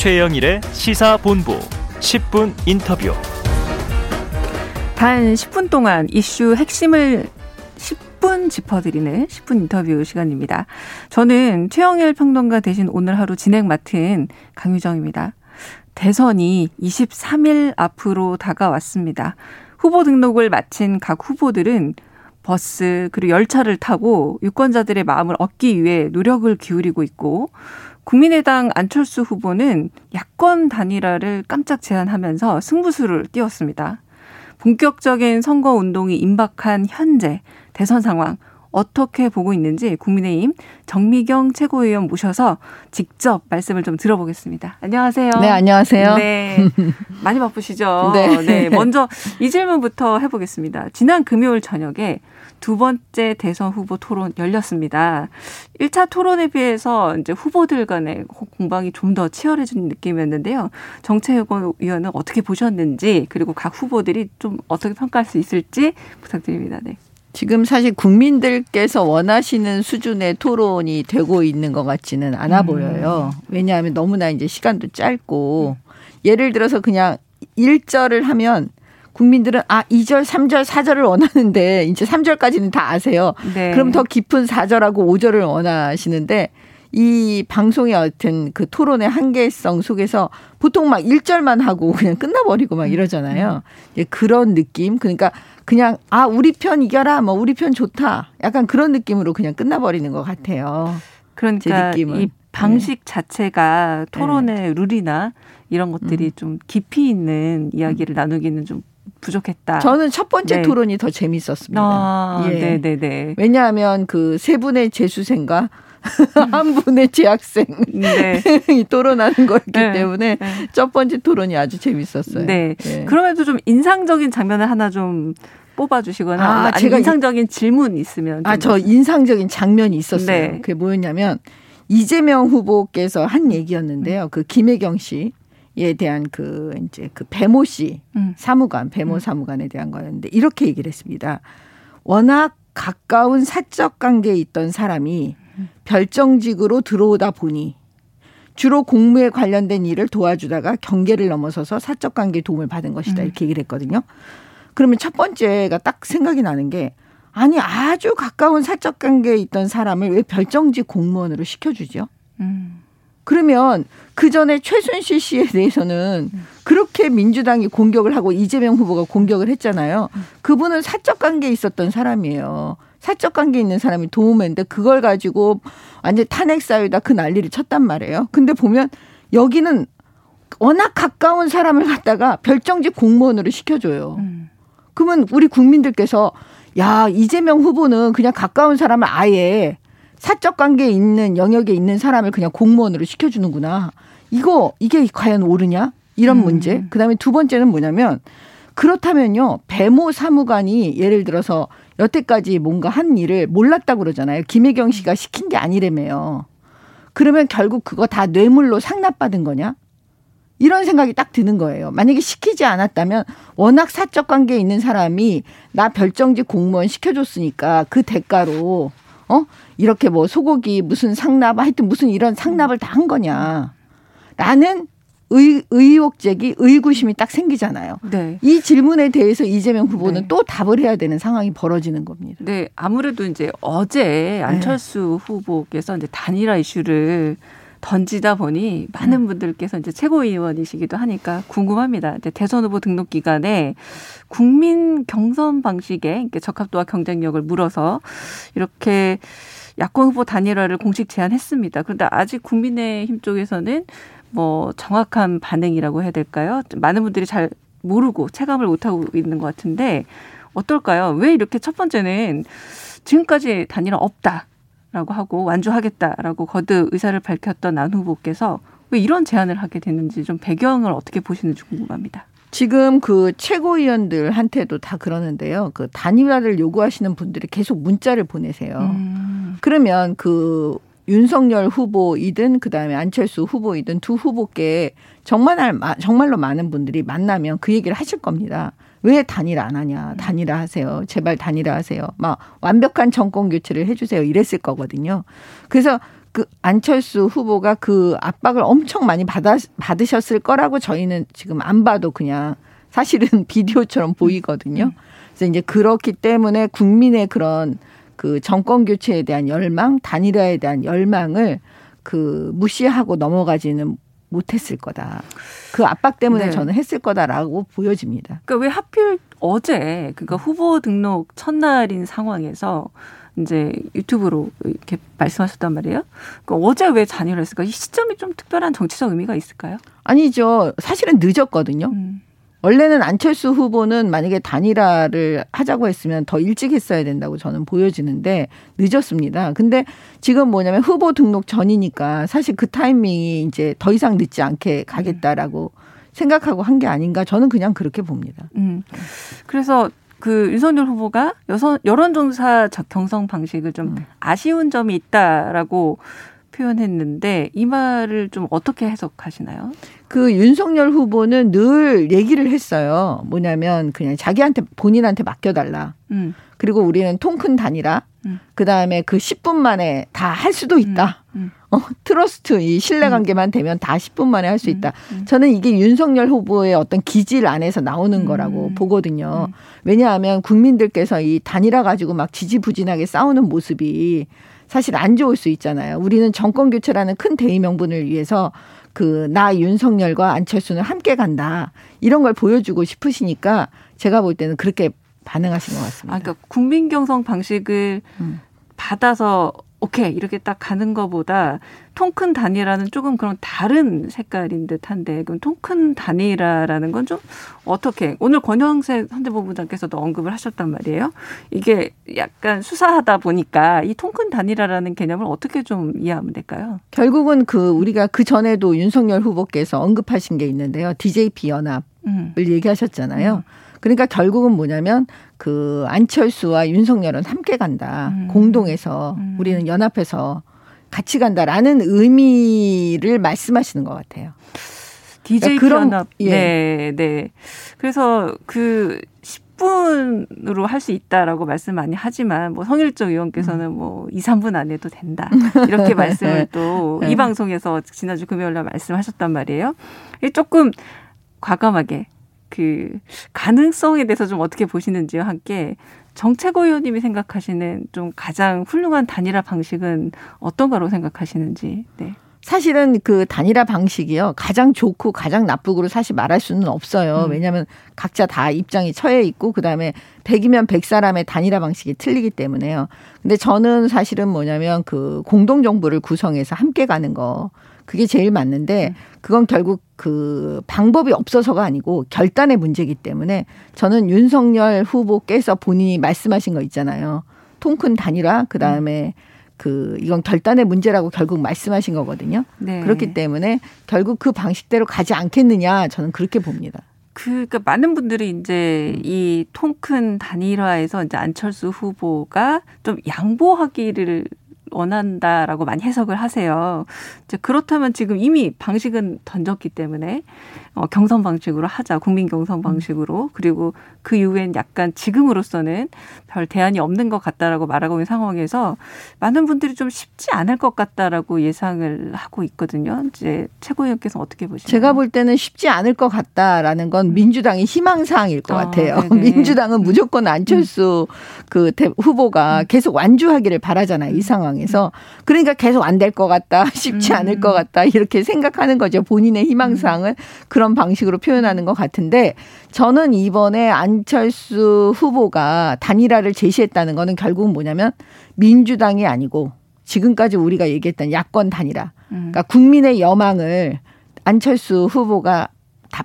최영일의 시사본부 10분 인터뷰. 단 10분 동안 이슈 핵심을 10분 짚어드리는 10분 인터뷰 시간입니다. 저는 최영일 평론가 대신 오늘 하루 진행 맡은 강유정입니다. 대선이 23일 앞으로 다가왔습니다. 후보 등록을 마친 각 후보들은 버스 그리고 열차를 타고 유권자들의 마음을 얻기 위해 노력을 기울이고 있고 국민의당 안철수 후보는 야권 단일화를 깜짝 제안하면서 승부수를 띄웠습니다. 본격적인 선거 운동이 임박한 현재 대선 상황 어떻게 보고 있는지 국민의힘 정미경 최고위원 모셔서 직접 말씀을 좀 들어보겠습니다. 안녕하세요. 네, 안녕하세요. 네. 많이 바쁘시죠? 네. 네. 먼저 이 질문부터 해보겠습니다. 지난 금요일 저녁에 두 번째 대선 후보 토론 열렸습니다. 1차 토론에 비해서 이제 후보들 간의 공방이 좀 더 치열해진 느낌이었는데요. 정채영 의원은 어떻게 보셨는지 그리고 각 후보들이 좀 어떻게 평가할 수 있을지 부탁드립니다. 네. 지금 사실 국민들께서 원하시는 수준의 토론이 되고 있는 것 같지는 않아 음. 보여요. 왜냐하면 너무나 이제 시간도 짧고 예를 들어서 그냥 1절을 하면 국민들은 아 2절, 3절, 4절을 원하는데 이제 3절까지는 다 아세요. 네. 그럼 더 깊은 4절하고 5절을 원하시는데 이 방송의 어떤 그 토론의 한계성 속에서 보통 막 1절만 하고 그냥 끝나버리고 막 이러잖아요. 음. 그런 느낌. 그러니까 그냥 아 우리 편 이겨라 뭐 우리 편 좋다 약간 그런 느낌으로 그냥 끝나버리는 것 같아요. 그러니까 이 방식 네. 자체가 토론의 네. 룰이나 이런 것들이 음. 좀 깊이 있는 이야기를 음. 나누기는 좀 부족했다. 저는 첫 번째 네. 토론이 더 재밌었습니다. 아, 예. 네네네. 네. 왜냐하면 그 세 분의 재수생과 한 분의 재학생 네. 토론하는 거였기 네. 때문에 네. 첫 번째 토론이 아주 재밌었어요. 네. 네. 그럼에도 좀 인상적인 장면을 하나 좀 뽑아주시거나 아, 제가 인상적인 질문 있으면 아 저 인상적인 장면이 있었어요. 네. 그게 뭐였냐면 이재명 후보께서 한 얘기였는데요. 그 김혜경 씨 에 대한 그 이제 그 배모 씨 음. 사무관 배모 음. 사무관에 대한 거였는데 이렇게 얘기를 했습니다. 워낙 가까운 사적 관계에 있던 사람이 별정직으로 들어오다 보니 주로 공무에 관련된 일을 도와주다가 경계를 넘어서서 사적 관계 도움을 받은 것이다. 음. 이렇게 얘기를 했거든요. 그러면 첫 번째가 딱 생각이 나는 게 아니 아주 가까운 사적 관계에 있던 사람을 왜 별정직 공무원으로 시켜주죠? 음. 그러면 그 전에 최순실 씨에 대해서는 음. 그렇게 민주당이 공격을 하고 이재명 후보가 공격을 했잖아요. 음. 그분은 사적 관계에 있었던 사람이에요. 사적 관계 있는 사람이 도움했는데 그걸 가지고 완전 탄핵 사유다 그 난리를 쳤단 말이에요. 근데 보면 여기는 워낙 가까운 사람을 갖다가 별정직 공무원으로 시켜줘요. 음. 그러면 우리 국민들께서 야 이재명 후보는 그냥 가까운 사람을 아예 사적 관계에 있는 영역에 있는 사람을 그냥 공무원으로 시켜주는구나. 이거 이게 과연 옳으냐? 이런 음. 문제. 그 다음에 두 번째는 뭐냐면 그렇다면요 배모 사무관이 예를 들어서 여태까지 뭔가 한 일을 몰랐다고 그러잖아요. 김혜경 씨가 시킨 게 아니래매요. 그러면 결국 그거 다 뇌물로 상납받은 거냐? 이런 생각이 딱 드는 거예요. 만약에 시키지 않았다면 워낙 사적 관계에 있는 사람이 나 별정직 공무원 시켜줬으니까 그 대가로 어 이렇게 뭐 소고기 무슨 상납 하여튼 무슨 이런 상납을 다 한 거냐. 라는 의, 의혹 제기, 의구심이 딱 생기잖아요. 네. 이 질문에 대해서 이재명 후보는 네. 또 답을 해야 되는 상황이 벌어지는 겁니다. 네, 아무래도 이제 어제 안철수 네. 후보께서 이제 단일화 이슈를 던지다 보니 많은 음. 분들께서 이제 최고위원이시기도 하니까 궁금합니다. 이제 대선 후보 등록 기간에 국민 경선 방식에 적합도와 경쟁력을 물어서 이렇게 야권 후보 단일화를 공식 제안했습니다. 그런데 아직 국민의힘 쪽에서는 뭐 정확한 반응이라고 해야 될까요? 많은 분들이 잘 모르고 체감을 못하고 있는 것 같은데 어떨까요? 왜 이렇게 첫 번째는 지금까지 단일화 없다 라고 하고 완주하겠다라고 거듭 의사를 밝혔던 안 후보께서 왜 이런 제안을 하게 됐는지 좀 배경을 어떻게 보시는지 궁금합니다. 지금 그 최고위원들한테도 다 그러는데요. 그 단일화를 요구하시는 분들이 계속 문자를 보내세요. 음. 그러면 그 윤석열 후보이든 그다음에 안철수 후보이든 두 후보께 정말 정말로 많은 분들이 만나면 그 얘기를 하실 겁니다. 왜 단일화 안 하냐? 단일화 하세요. 제발 단일화 하세요. 막 완벽한 정권 교체를 해 주세요. 이랬을 거거든요. 그래서 그 안철수 후보가 그 압박을 엄청 많이 받아 받으셨을 거라고 저희는 지금 안 봐도 그냥 사실은 비디오처럼 보이거든요. 음. 그래서 이제 그렇기 때문에 국민의 그런 그 정권 교체에 대한 열망, 단일화에 대한 열망을 그 무시하고 넘어가지는 못했을 거다. 그 압박 때문에 네. 저는 했을 거다라고 보여집니다. 그러니까 왜 하필 어제 그러니까 후보 등록 첫날인 상황에서 이제 유튜브로 이렇게 말씀하셨단 말이에요. 그러니까 어제 왜 잔여를 했을까? 이 시점이 좀 특별한 정치적 의미가 있을까요? 아니죠. 사실은 늦었거든요. 음. 원래는 안철수 후보는 만약에 단일화를 하자고 했으면 더 일찍 했어야 된다고 저는 보여지는데 늦었습니다. 근데 지금 뭐냐면 후보 등록 전이니까 사실 그 타이밍이 이제 더 이상 늦지 않게 가겠다라고 생각하고 한 게 아닌가 저는 그냥 그렇게 봅니다. 음. 그래서 그 윤석열 후보가 여선, 여론조사 경선 방식을 좀 음. 아쉬운 점이 있다라고 표현했는데 이 말을 좀 어떻게 해석하시나요? 그 윤석열 후보는 늘 얘기를 했어요. 뭐냐면 그냥 자기한테 본인한테 맡겨달라. 음. 그리고 우리는 통큰 단일화. 음. 그 다음에 그 10분 만에 다 할 수도 있다. 음. 음. 어, trust 이 신뢰 관계만 음. 되면 다 10분 만에 할 수 있다. 저는 이게 윤석열 후보의 어떤 기질 안에서 나오는 거라고 보거든요. 왜냐하면 국민들께서 이 단일화 가지고 막 지지부진하게 싸우는 모습이 사실 안 좋을 수 있잖아요. 우리는 정권 교체라는 큰 대의 명분을 위해서 그 나 윤석열과 안철수는 함께 간다. 이런 걸 보여주고 싶으시니까 제가 볼 때는 그렇게 반응하신 것 같습니다. 아, 그러니까 국민 경성 방식을 음. 받아서 오케이 이렇게 딱 가는 것보다 통큰 단위라는 조금 그런 다른 색깔인 듯한데 그럼 통큰 단위라라는 건 좀 어떻게 오늘 권영세 선대본부장께서도 언급을 하셨단 말이에요. 이게 약간 수사하다 보니까 이 통큰 단위라라는 개념을 어떻게 좀 이해하면 될까요? 결국은 그 우리가 그 전에도 윤석열 후보께서 언급하신 게 있는데요. DJP 연합을 음. 얘기하셨잖아요. 음. 그러니까 결국은 뭐냐면 그 안철수와 윤석열은 함께 간다. 음. 공동해서 음. 우리는 연합해서 같이 간다라는 의미를 말씀하시는 것 같아요. DJ 그러니까 그런, 연합. 예. 네, 네. 그래서 그 10분으로 할 수 있다라고 말씀 많이 하지만 뭐 성일정 의원께서는 음. 뭐 2, 3분 안 해도 된다. 이렇게 말씀을 또이 네. 방송에서 지난주 금요일 날 말씀하셨단 말이에요. 조금 과감하게 그 가능성에 대해서 좀 어떻게 보시는지와 함께 정책호 의원님이 생각하시는 좀 가장 훌륭한 단일화 방식은 어떤 거라고 생각하시는지. 네. 사실은 그 단일화 방식이요. 가장 좋고 가장 나쁘고로 사실 말할 수는 없어요. 음. 왜냐하면 각자 다 입장이 처해 있고 그다음에 100이면 100사람의 단일화 방식이 틀리기 때문에요. 근데 저는 사실은 뭐냐면 그 공동정부를 구성해서 함께 가는 거 그게 제일 맞는데 음. 그건 결국 그 방법이 없어서가 아니고 결단의 문제이기 때문에 저는 윤석열 후보께서 본인이 말씀하신 거 있잖아요. 통큰 단일화 그 다음에 그 이건 결단의 문제라고 결국 말씀하신 거거든요. 네. 그렇기 때문에 결국 그 방식대로 가지 않겠느냐 저는 그렇게 봅니다. 그, 그러니까 많은 분들이 이제 음. 이 통큰 단일화에서 이제 안철수 후보가 좀 양보하기를 원한다라고 많이 해석을 하세요. 이제 그렇다면 지금 이미 방식은 던졌기 때문에 어, 경선 방식으로 하자, 국민 경선 방식으로 그리고 그 이후엔 약간 지금으로서는 별 대안이 없는 것 같다라고 말하고 있는 상황에서 많은 분들이 좀 쉽지 않을 것 같다라고 예상을 하고 있거든요. 이제 최고위원께서 어떻게 보시나요? 제가 볼 때는 쉽지 않을 것 같다라는 건 민주당의 희망사항일 것 아, 같아요. 네네. 민주당은 무조건 안철수 음. 그 후보가 계속 완주하기를 바라잖아요. 이 상황에서 그러니까 계속 안 될 것 같다, 쉽지 않을 것 음. 같다 이렇게 생각하는 거죠. 본인의 희망사항을. 그런 방식으로 표현하는 것 같은데 저는 이번에 안 철수 후보가 단일화를 제시했다는 거는 결국은 뭐냐면 민주당이 아니고 지금까지 우리가 얘기했던 야권 단일화. 그러니까 국민의 여망을 안철수 후보가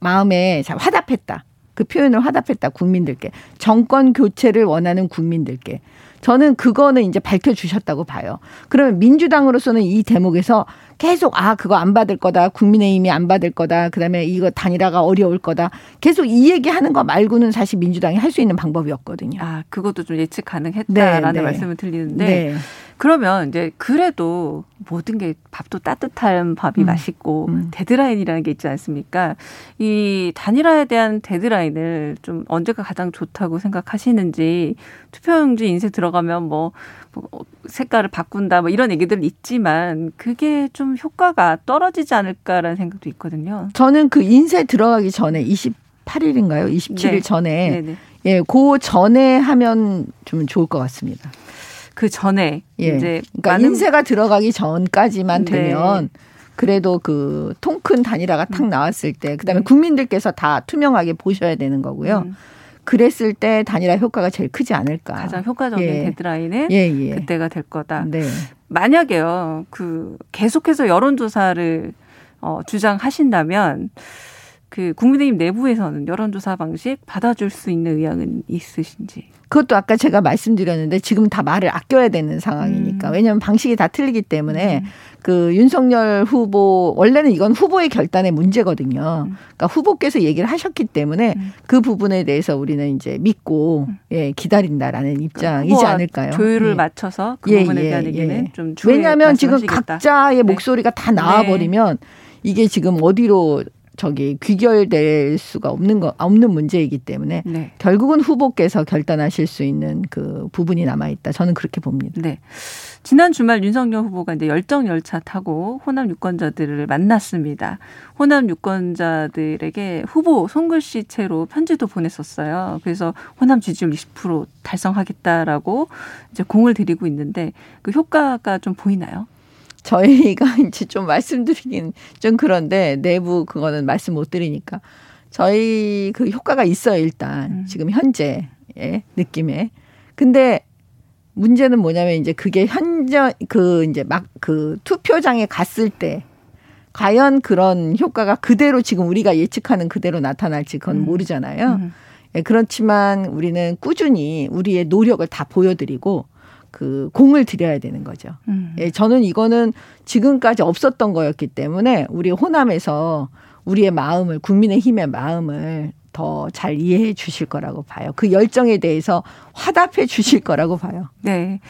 마음에 화답했다. 그 표현을 화답했다 국민들께 정권 교체를 원하는 국민들께 저는 그거는 이제 밝혀주셨다고 봐요. 그러면 민주당으로서는 이 대목에서 계속 아 그거 안 받을 거다 국민의힘이 안 받을 거다 그다음에 이거 단일화가 어려울 거다 계속 이 얘기하는 거 말고는 사실 민주당이 할 수 있는 방법이 없거든요. 아 그것도 좀 예측 가능했다라는 네, 네. 말씀을 드리는데 네. 그러면 이제 그래도 모든 게 밥도 따뜻한 밥이 음. 맛있고 음. 데드라인이라는 게 있지 않습니까? 이 단일화에 대한 데드라인을 좀 언제가 가장 좋다고 생각하시는지 투표용지 인쇄 들어가면 뭐 색깔을 바꾼다 뭐 이런 얘기들 있지만 그게 좀 효과가 떨어지지 않을까라는 생각도 있거든요. 저는 그 인쇄 들어가기 전에 28일인가요? 27일 네. 전에 네네. 예, 그 전에 하면 좀 좋을 것 같습니다. 그 전에 예. 이제 그러니까. 인쇄가 들어가기 전까지만 네. 되면 그래도 그 통 큰 단일화가 탁 음. 나왔을 때 그다음에 네. 국민들께서 다 투명하게 보셔야 되는 거고요. 음. 그랬을 때 단일화 효과가 제일 크지 않을까. 가장 효과적인 예. 데드라인은 예, 예. 그때가 될 거다. 네. 만약에요, 그 계속해서 여론조사를 어, 주장하신다면 그 국민의힘 내부에서는 여론조사 방식 받아줄 수 있는 의향은 있으신지? 그것도 아까 제가 말씀드렸는데 지금 다 말을 아껴야 되는 상황이니까 음. 왜냐하면 방식이 다 틀리기 때문에 음. 그 윤석열 후보 원래는 이건 후보의 결단의 문제거든요. 음. 그러니까 후보께서 얘기를 하셨기 때문에 음. 그 부분에 대해서 우리는 이제 믿고 음. 예 기다린다라는 입장이지 않을까요? 조율을 예. 맞춰서 그 예, 부분에 예, 대한 예. 얘기는 좀 왜냐하면 지금 각자의 네. 목소리가 다 나와버리면 네. 이게 지금 어디로 저기 귀결될 수가 없는 거 없는 문제이기 때문에 네. 결국은 후보께서 결단하실 수 있는 그 부분이 남아 있다. 저는 그렇게 봅니다. 네. 지난 주말 윤석열 후보가 이제 열정 열차 타고 호남 유권자들을 만났습니다. 호남 유권자들에게 후보 손글씨 채로 편지도 보냈었어요. 그래서 호남 지지율 20% 달성하겠다라고 이제 공을 들이고 있는데 그 효과가 좀 보이나요? 저희가 이제 좀 말씀드리긴 좀 그런데 내부 그거는 말씀 못 드리니까 저희 그 효과가 있어요 일단 음. 지금 현재의 느낌에 근데 문제는 뭐냐면 이제 그게 현재 그 이제 막 그 투표장에 갔을 때 과연 그런 효과가 그대로 지금 우리가 예측하는 그대로 나타날지 그건 음. 모르잖아요. 음. 예, 그렇지만 우리는 꾸준히 우리의 노력을 다 보여드리고 그 공을 들여야 되는 거죠. 음. 예, 저는 이거는 지금까지 없었던 거였기 때문에 우리 호남에서 우리의 마음을 국민의 힘의 마음을 더 잘 이해해 주실 거라고 봐요. 그 열정에 대해서 화답해 주실 거라고 봐요. 네.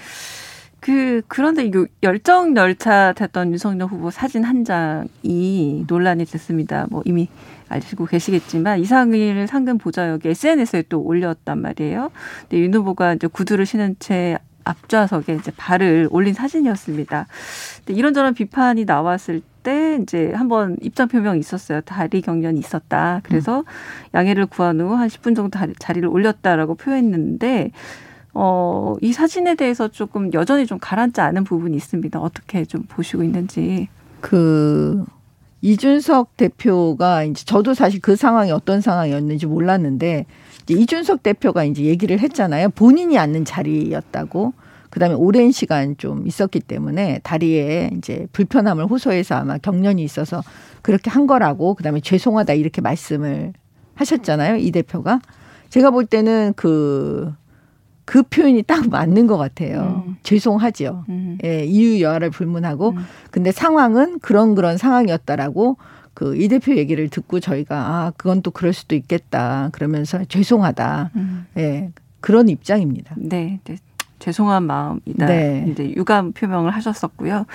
그 그런데 열정 열차 됐던 윤석열 후보 사진 한 장이 논란이 됐습니다. 뭐 이미 알고 계시겠지만 이상일 상근 보좌역에 SNS에 또 올렸단 말이에요. 근데 윤 후보가 이제 구두를 신은 채 앞좌석에 이제 발을 올린 사진이었습니다. 이런저런 비판이 나왔을 때 이제 한번 입장 표명이 있었어요. 다리 경련이 있었다. 그래서 음. 양해를 구한 후 한 10분 정도 자리를 올렸다라고 표했는데 어, 이 사진에 대해서 조금 여전히 좀 가라앉지 않은 부분이 있습니다. 어떻게 좀 보시고 있는지. 그 이준석 대표가 이제 저도 사실 그 상황이 어떤 상황이었는지 몰랐는데 이준석 대표가 이제 얘기를 했잖아요. 본인이 앉는 자리였다고. 그다음에 오랜 시간 좀 있었기 때문에 다리에 이제 불편함을 호소해서 아마 경련이 있어서 그렇게 한 거라고 그다음에 죄송하다 이렇게 말씀을 하셨잖아요. 이 대표가 제가 볼 때는 그그 그 표현이 딱 맞는 것 같아요. 음. 죄송하죠. 음. 예, 이유 여하를 불문하고 음. 근데 상황은 그런 그런 상황이었다라고 그 이 대표 얘기를 듣고 저희가 아 그건 또 그럴 수도 있겠다 그러면서 죄송하다 음. 예 그런 입장입니다. 네, 네. 죄송한 마음이다. 네. 이제 유감 표명을 하셨었고요.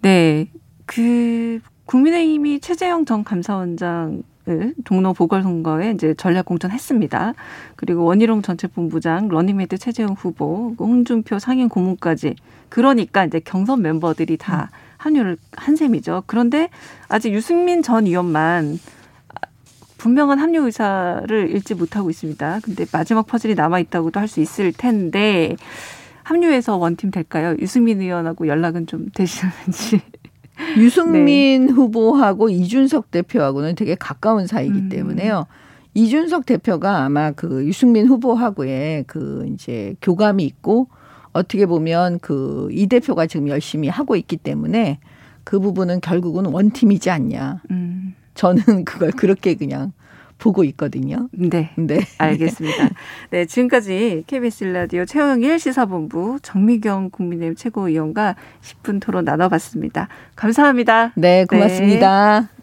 네, 그 국민의힘이 최재형 전 감사원장 을 종로 보궐선거에 이제 전략 공천했습니다. 그리고 원희룡 정책 본부장, 러닝메이트 최재형 후보, 홍준표 상임 고문까지 그러니까 이제 경선 멤버들이 다 음. 합류를 한 셈이죠. 그런데 아직 유승민 전 의원만 분명한 합류 의사를 잃지 못하고 있습니다. 근데 마지막 퍼즐이 남아 있다고도 할 수 있을 텐데 합류해서 원팀 될까요? 유승민 의원하고 연락은 좀 되시는지. 유승민 네. 후보하고 이준석 대표하고는 되게 가까운 사이기 음. 때문에요. 이준석 대표가 아마 그 유승민 후보하고의 그 이제 교감이 있고 어떻게 보면 그 이 대표가 지금 열심히 하고 있기 때문에 그 부분은 결국은 원팀이지 않냐. 음. 저는 그걸 그렇게 그냥 보고 있거든요. 네. 네. 알겠습니다. 네. 지금까지 KBS 라디오 최영일 시사본부 정미경 국민의힘 최고위원과 10분 토론 나눠봤습니다. 감사합니다. 네. 고맙습니다. 네.